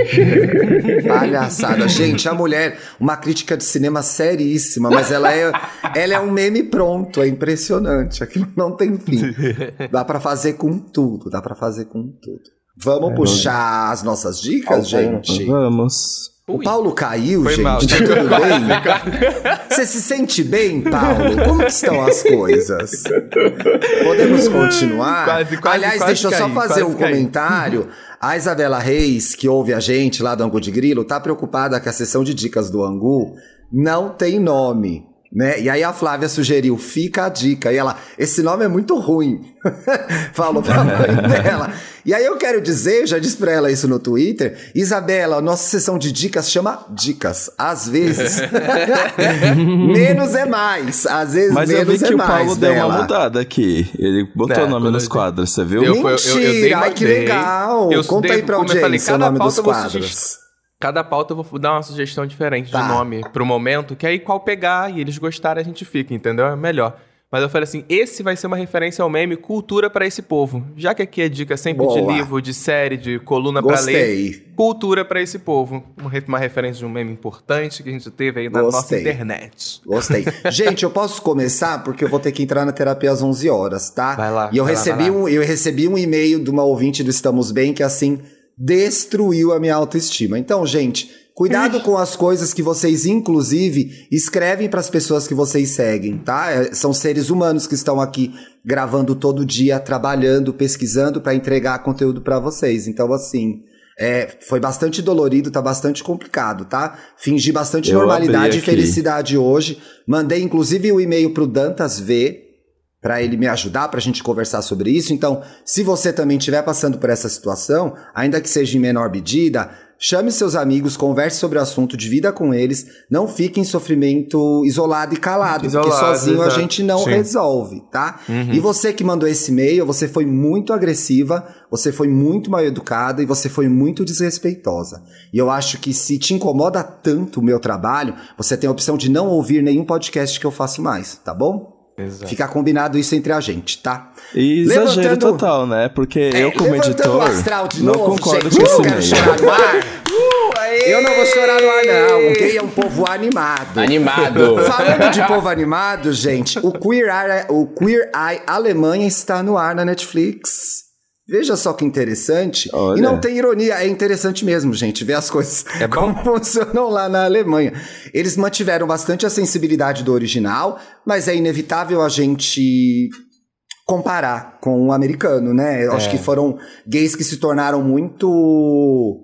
Palhaçada. Gente, a mulher, uma crítica de cinema seríssima, mas ela é, *laughs* ela é um meme pronto, é impressionante. Aquilo não tem fim. *laughs* Dá pra fazer com tudo, dá pra fazer com tudo. Vamos puxar as nossas dicas, gente? Vamos. O Paulo caiu, Foi gente. mal. Tá tudo *laughs* bem? Você se sente bem, Paulo? Como que estão as coisas? Podemos continuar? Quase, quase, Aliás, quase deixa eu só fazer quase um caí. comentário. A Isabela Reis, que ouve a gente lá do Angu de Grilo, tá preocupada que a sessão de dicas do Angu não tem nome. Né? E aí a Flávia sugeriu, fica a dica. E ela, esse nome é muito ruim. *laughs* Falou pra mãe *laughs* dela. E aí eu quero dizer, já disse pra ela isso no Twitter, Isabela, nossa sessão de dicas chama Dicas. Às vezes, *laughs* menos é mais. Às vezes, Mas eu menos vi é que o mais Paulo deu uma mudada aqui. Ele botou É, o nome quando nos eu- quadros, você viu? Eu- eu- eu- eu dei Mentira! Ai, que legal! Eu Conta dei- aí pra eu audiência o nome dos eu quadros. Cada pauta eu vou dar uma sugestão diferente Tá. de nome pro momento, que aí qual pegar e eles gostarem a gente fica, entendeu? É melhor. Mas eu falei assim, esse vai ser uma referência ao meme Cultura pra esse povo. Já que aqui é dica sempre de Boa. livro, de série, de coluna pra ler. Gostei. Cultura pra esse povo. Uma, re- uma referência de um meme importante que a gente teve aí na nossa Gostei. internet. Gostei. *laughs* Gente, eu posso começar porque eu vou ter que entrar na terapia às 11 horas, tá? Vai lá, E eu recebi lá. um, eu recebi um e-mail de uma ouvinte do Estamos Bem que assim destruiu a minha autoestima. Então, gente, cuidado com as coisas que vocês inclusive escrevem para as pessoas que vocês seguem, tá? É, São seres humanos que estão aqui gravando todo dia, trabalhando, pesquisando para entregar conteúdo para vocês. Então, assim, é, foi bastante dolorido, tá bastante complicado, tá? Fingi bastante Eu normalidade e felicidade hoje. Mandei inclusive o e-mail pro Dantas V para ele me ajudar pra gente conversar sobre isso. Então, se você também estiver passando por essa situação, ainda que seja em menor medida, chame seus amigos, converse sobre o assunto, divida com eles, não fique em sofrimento isolado e calado, porque Isolado, sozinho a exato. gente não Sim. resolve, tá? E você que mandou esse e-mail, você foi muito agressiva, você foi muito mal educada e você foi muito desrespeitosa. E eu acho que se te incomoda tanto o meu trabalho, você tem a opção de não ouvir nenhum podcast que eu faço mais, tá bom? Exato. Fica combinado isso entre a gente, tá? E exagero Levantando- total, né? Porque eu, como editor, o astral de não novo, concordo gente, com eu esse quero chorar no ar. Eu não vou chorar no ar, não. O gay é um povo animado. Animado. *laughs* Falando de povo animado, gente, o Queer Eye, o Queer Eye Alemanha está no ar na Netflix. Veja só que interessante. Olha. E não tem ironia, é interessante mesmo, gente, ver as coisas *laughs* É *laughs* como funcionam lá na Alemanha. Eles mantiveram bastante a sensibilidade do original, mas é inevitável a gente comparar com o americano, né? Eu acho É. que foram gays que se tornaram muito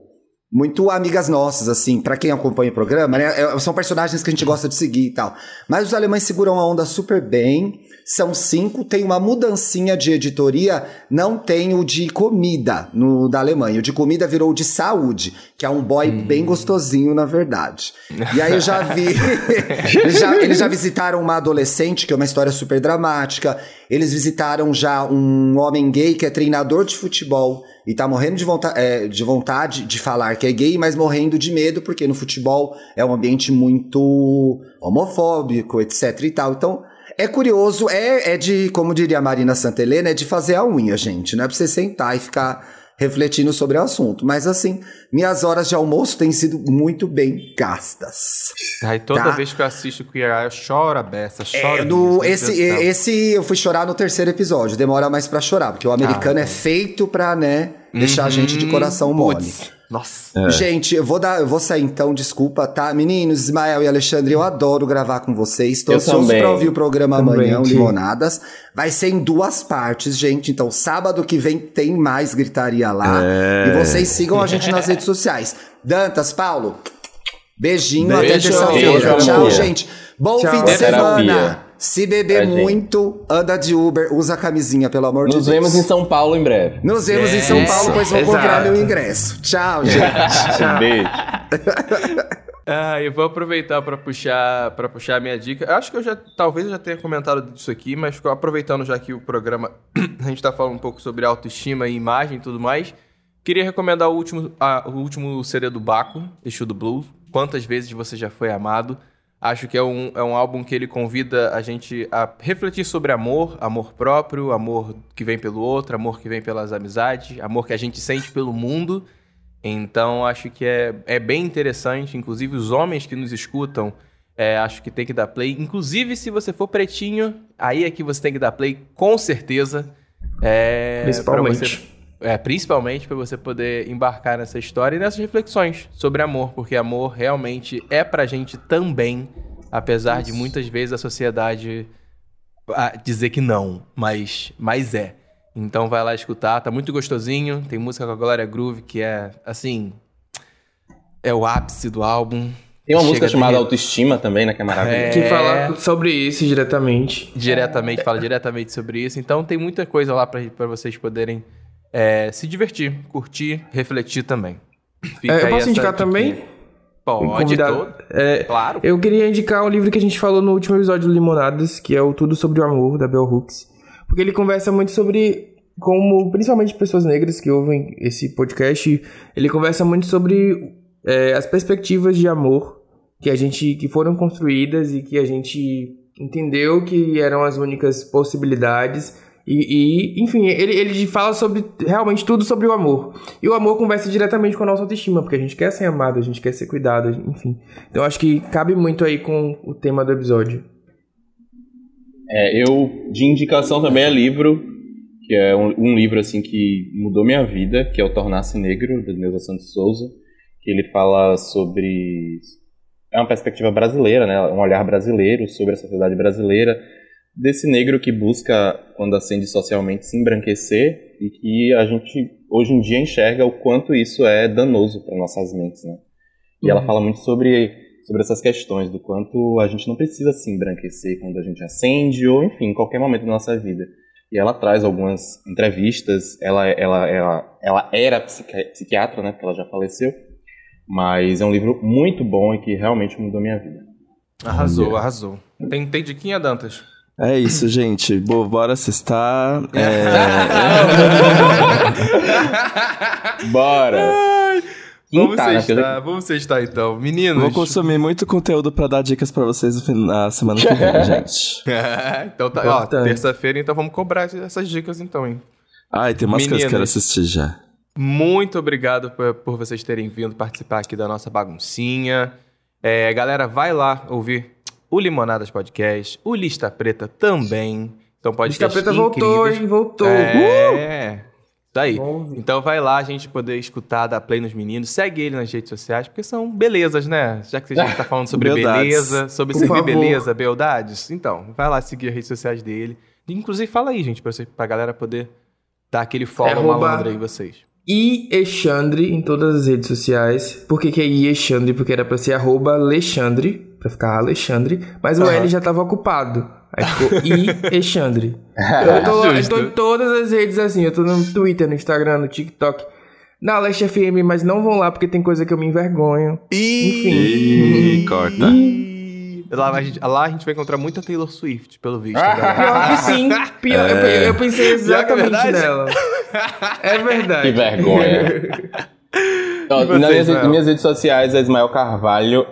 muito amigas nossas, assim, pra quem acompanha o programa, né? É, São personagens que a gente gosta de seguir e tal. Mas os alemães seguram a onda super bem. São cinco, tem uma mudancinha de editoria, não tem o de comida no da Alemanha. O de comida virou o de saúde, que é um boy bem gostosinho, na verdade. E aí eu já vi. *laughs* eles, já, eles já visitaram uma adolescente, que é uma história super dramática. Eles visitaram já um homem gay que é treinador de futebol e tá morrendo de, vonta é, de vontade de falar que é gay, mas morrendo de medo, porque no futebol é um ambiente muito homofóbico, etc e tal. Então, é curioso, é, é de, como diria a Marina Santelena, é de fazer a unha, gente. Não é pra você sentar e ficar refletindo sobre o assunto. Mas assim, minhas horas de almoço têm sido muito bem gastas. Aí toda Tá. vez que eu assisto Eye, eu choro a beça, choro. É, no, esse, esse eu fui chorar no terceiro episódio. Demora mais pra chorar, porque o americano Ah, é feito pra, né, deixar a gente de coração mole. Putz, Nossa. Gente, eu vou dar, eu vou sair então, desculpa, tá? Meninos, Ismael e Alexandre, eu adoro gravar com vocês. Tô Eu ansioso pra ouvir o programa Também, amanhã, o sim. Limonadas. Vai ser em duas partes, gente. Então, sábado que vem tem mais gritaria lá. É. E vocês sigam a gente nas redes sociais. Dantas, Paulo, beijinho até Beijo. terça-feira. Beijo, Tchau, gente. Bom Tchau. fim de semana. Se beber É, gente. muito, anda de Uber, usa a camisinha, pelo amor de Nos Deus. vemos em São Paulo em breve. Nos vemos em São É, Paulo, pois vou exato. comprar meu ingresso. Tchau, gente. Um beijo. *laughs* Ah, eu vou aproveitar para puxar para puxar a minha dica. Eu acho que eu já talvez eu já tenha comentado disso aqui, mas aproveitando já que o programa *clears throat* a gente está falando um pouco sobre autoestima e imagem e tudo mais, queria recomendar o último a, o último CD do Baco, Exu do Blues. Quantas vezes você já foi amado? Acho que é um, é um álbum que ele convida a gente a refletir sobre amor, amor próprio, amor que vem pelo outro, amor que vem pelas amizades, amor que a gente sente pelo mundo. Então, acho que é, é bem interessante. Inclusive, os homens que nos escutam, é, acho que tem que dar play. Inclusive, se você for pretinho, aí é que você tem que dar play, com certeza. É, Principalmente. É, principalmente para você poder embarcar nessa história e nessas reflexões sobre amor, porque amor realmente é pra gente também, apesar de muitas vezes a sociedade ah, dizer que não, mas, mas é. Então vai lá escutar, tá muito gostosinho. Tem música com a Glória Groove que é assim. É o ápice do álbum. Tem uma Chega música chamada re- Autoestima também, né? Que é maravilhosa. É. Que fala sobre isso diretamente. Diretamente, fala diretamente sobre isso. Então tem muita coisa lá pra vocês poderem é, se divertir, curtir, refletir também. Fica É, eu posso indicar também? Pode, todo. É, Claro. Eu queria indicar o livro que a gente falou no último episódio do Limonadas, que é o Tudo Sobre o Amor, da Bell Hooks. Porque ele conversa muito sobre como, principalmente pessoas negras que ouvem esse podcast, ele conversa muito sobre é, as perspectivas de amor que a gente que foram construídas e que a gente entendeu que eram as únicas possibilidades. E, e, enfim, ele, ele fala sobre realmente tudo sobre o amor. E o amor conversa diretamente com a nossa autoestima, porque a gente quer ser amado, a gente quer ser cuidado, enfim. Então acho que cabe muito aí com o tema do episódio. É, eu, de indicação também é livro, que é um, um livro assim que mudou minha vida, que é o Tornar-se Negro, da Neuza Santos Souza, que ele fala sobre... É uma perspectiva brasileira, né? Um olhar brasileiro sobre a sociedade brasileira, desse negro que busca, quando ascende socialmente, se embranquecer e que a gente, hoje em dia, enxerga o quanto isso é danoso para nossas mentes, né? E ela Uhum. fala muito sobre, sobre essas questões, do quanto a gente não precisa se embranquecer quando a gente acende, ou enfim, em qualquer momento da nossa vida. E ela traz algumas entrevistas, ela, ela, ela, ela era psiqui- psiquiatra, né, porque ela já faleceu, mas é um livro muito bom e que realmente mudou minha vida. Arrasou, arrasou. Tem, tem diquinha, Dantas? É isso, gente. Bo- bora cestar. É... *laughs* Bora! Vamos né, sextar, vamos sextar então. Meninos. Vou consumir muito conteúdo pra dar dicas pra vocês na semana que vem, *laughs* gente. *laughs* então tá, ó, terça-feira, então vamos cobrar essas dicas então, hein? Ai, tem umas coisas que eu quero assistir já. Muito obrigado por, por vocês terem vindo participar aqui da nossa baguncinha. É, galera, vai lá ouvir o Limonadas Podcast, o Lista Preta também. Então pode Lista Preta voltou, hein? Voltou. Uh! É. Isso aí. Ouve. Então vai lá a gente poder escutar, dar play nos meninos. Segue ele nas redes sociais, porque são belezas, né? Já que a gente tá falando sobre beleza, sobre Por servir favor. beleza, beldades. Então, vai lá seguir as redes sociais dele. Inclusive, fala aí, gente, pra, você, pra galera poder dar aquele follow É malandro aí vocês. E Exandre em todas as redes sociais. Por que, que é I Exandre? Porque era pra ser arroba Alexandre, pra ficar Alexandre, mas o L já tava ocupado. Aí ficou *laughs* I Exandre. Eu tô, eu tô em todas as redes assim, eu tô no Twitter, no Instagram, no TikTok, na Leste FM, mas não vão lá porque tem coisa que eu me envergonho. Enfim. *laughs* Ih, corta. Lá a, gente, lá a gente vai encontrar muita Taylor Swift, pelo visto. *laughs* Pior galera. que sim. Pior, eu, eu pensei exatamente verdade? nela. É verdade. Que vergonha. Então, vocês, nas minhas, minhas redes sociais é Ismael Carvalho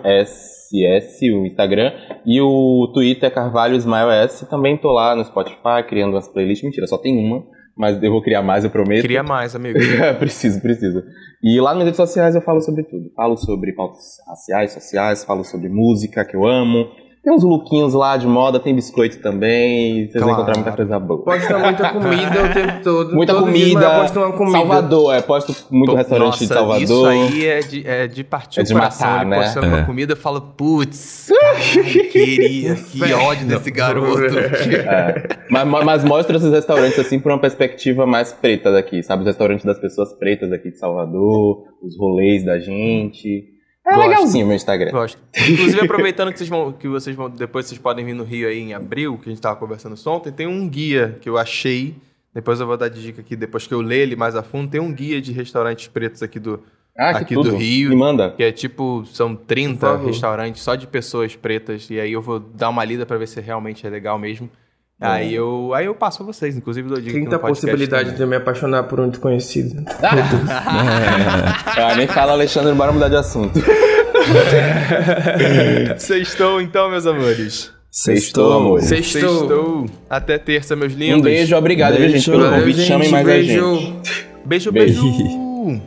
SS, o Instagram, e o Twitter é Carvalho Ismael S. Também tô lá no Spotify criando umas playlists. Mentira, só tem uma, mas eu vou criar mais, eu prometo. Queria mais, amigo. *laughs* preciso, preciso. E lá nas redes sociais eu falo sobre tudo. Falo sobre pautas raciais, sociais, falo sobre música que eu amo. Tem uns lookinhos lá de moda, tem biscoito também. Vocês vão Claro. encontrar muita coisa boa. Posta muita *laughs* comida o tempo todo. Muita Todo comida. Posta uma comida. Salvador, é, posto muito Pô, restaurante nossa, de Salvador. Isso aí é de, é de partir É o de coração. matar, ele né? postando É. uma comida, eu falo, putz, *laughs* queria, que ódio desse garoto. *laughs* É. Mas, mas mostra esses restaurantes assim por uma perspectiva mais preta daqui, sabe? Os restaurantes das pessoas pretas aqui de Salvador, os rolês da gente. É Gosto. legalzinho o meu Instagram. Gosto. Inclusive, aproveitando que vocês vão, que vocês vão, depois vocês podem vir no Rio aí em abril, que a gente tava conversando isso ontem, tem um guia que eu achei, depois eu vou dar de dica aqui, depois que eu ler ele mais a fundo, tem um guia de restaurantes pretos aqui do, Ah, que aqui do Rio. Me manda. Que é tipo, são 30 Por favor. restaurantes só de pessoas pretas. E aí eu vou dar uma lida pra ver se realmente é legal mesmo. Aí eu, aí eu passo pra vocês, inclusive do dica aqui 30 no podcast possibilidades de eu me apaixonar por um desconhecido. Ah, *laughs* nem fala, Alexandre, bora mudar de assunto. *laughs* Sextou então, meus amores. Sextou, amores. Sextou. Sextou. Até terça, meus lindos. Um beijo, obrigado, viu, gente, Beijo. pelo convite. Chamem mais a gente. Beijo, Beijo. beijo.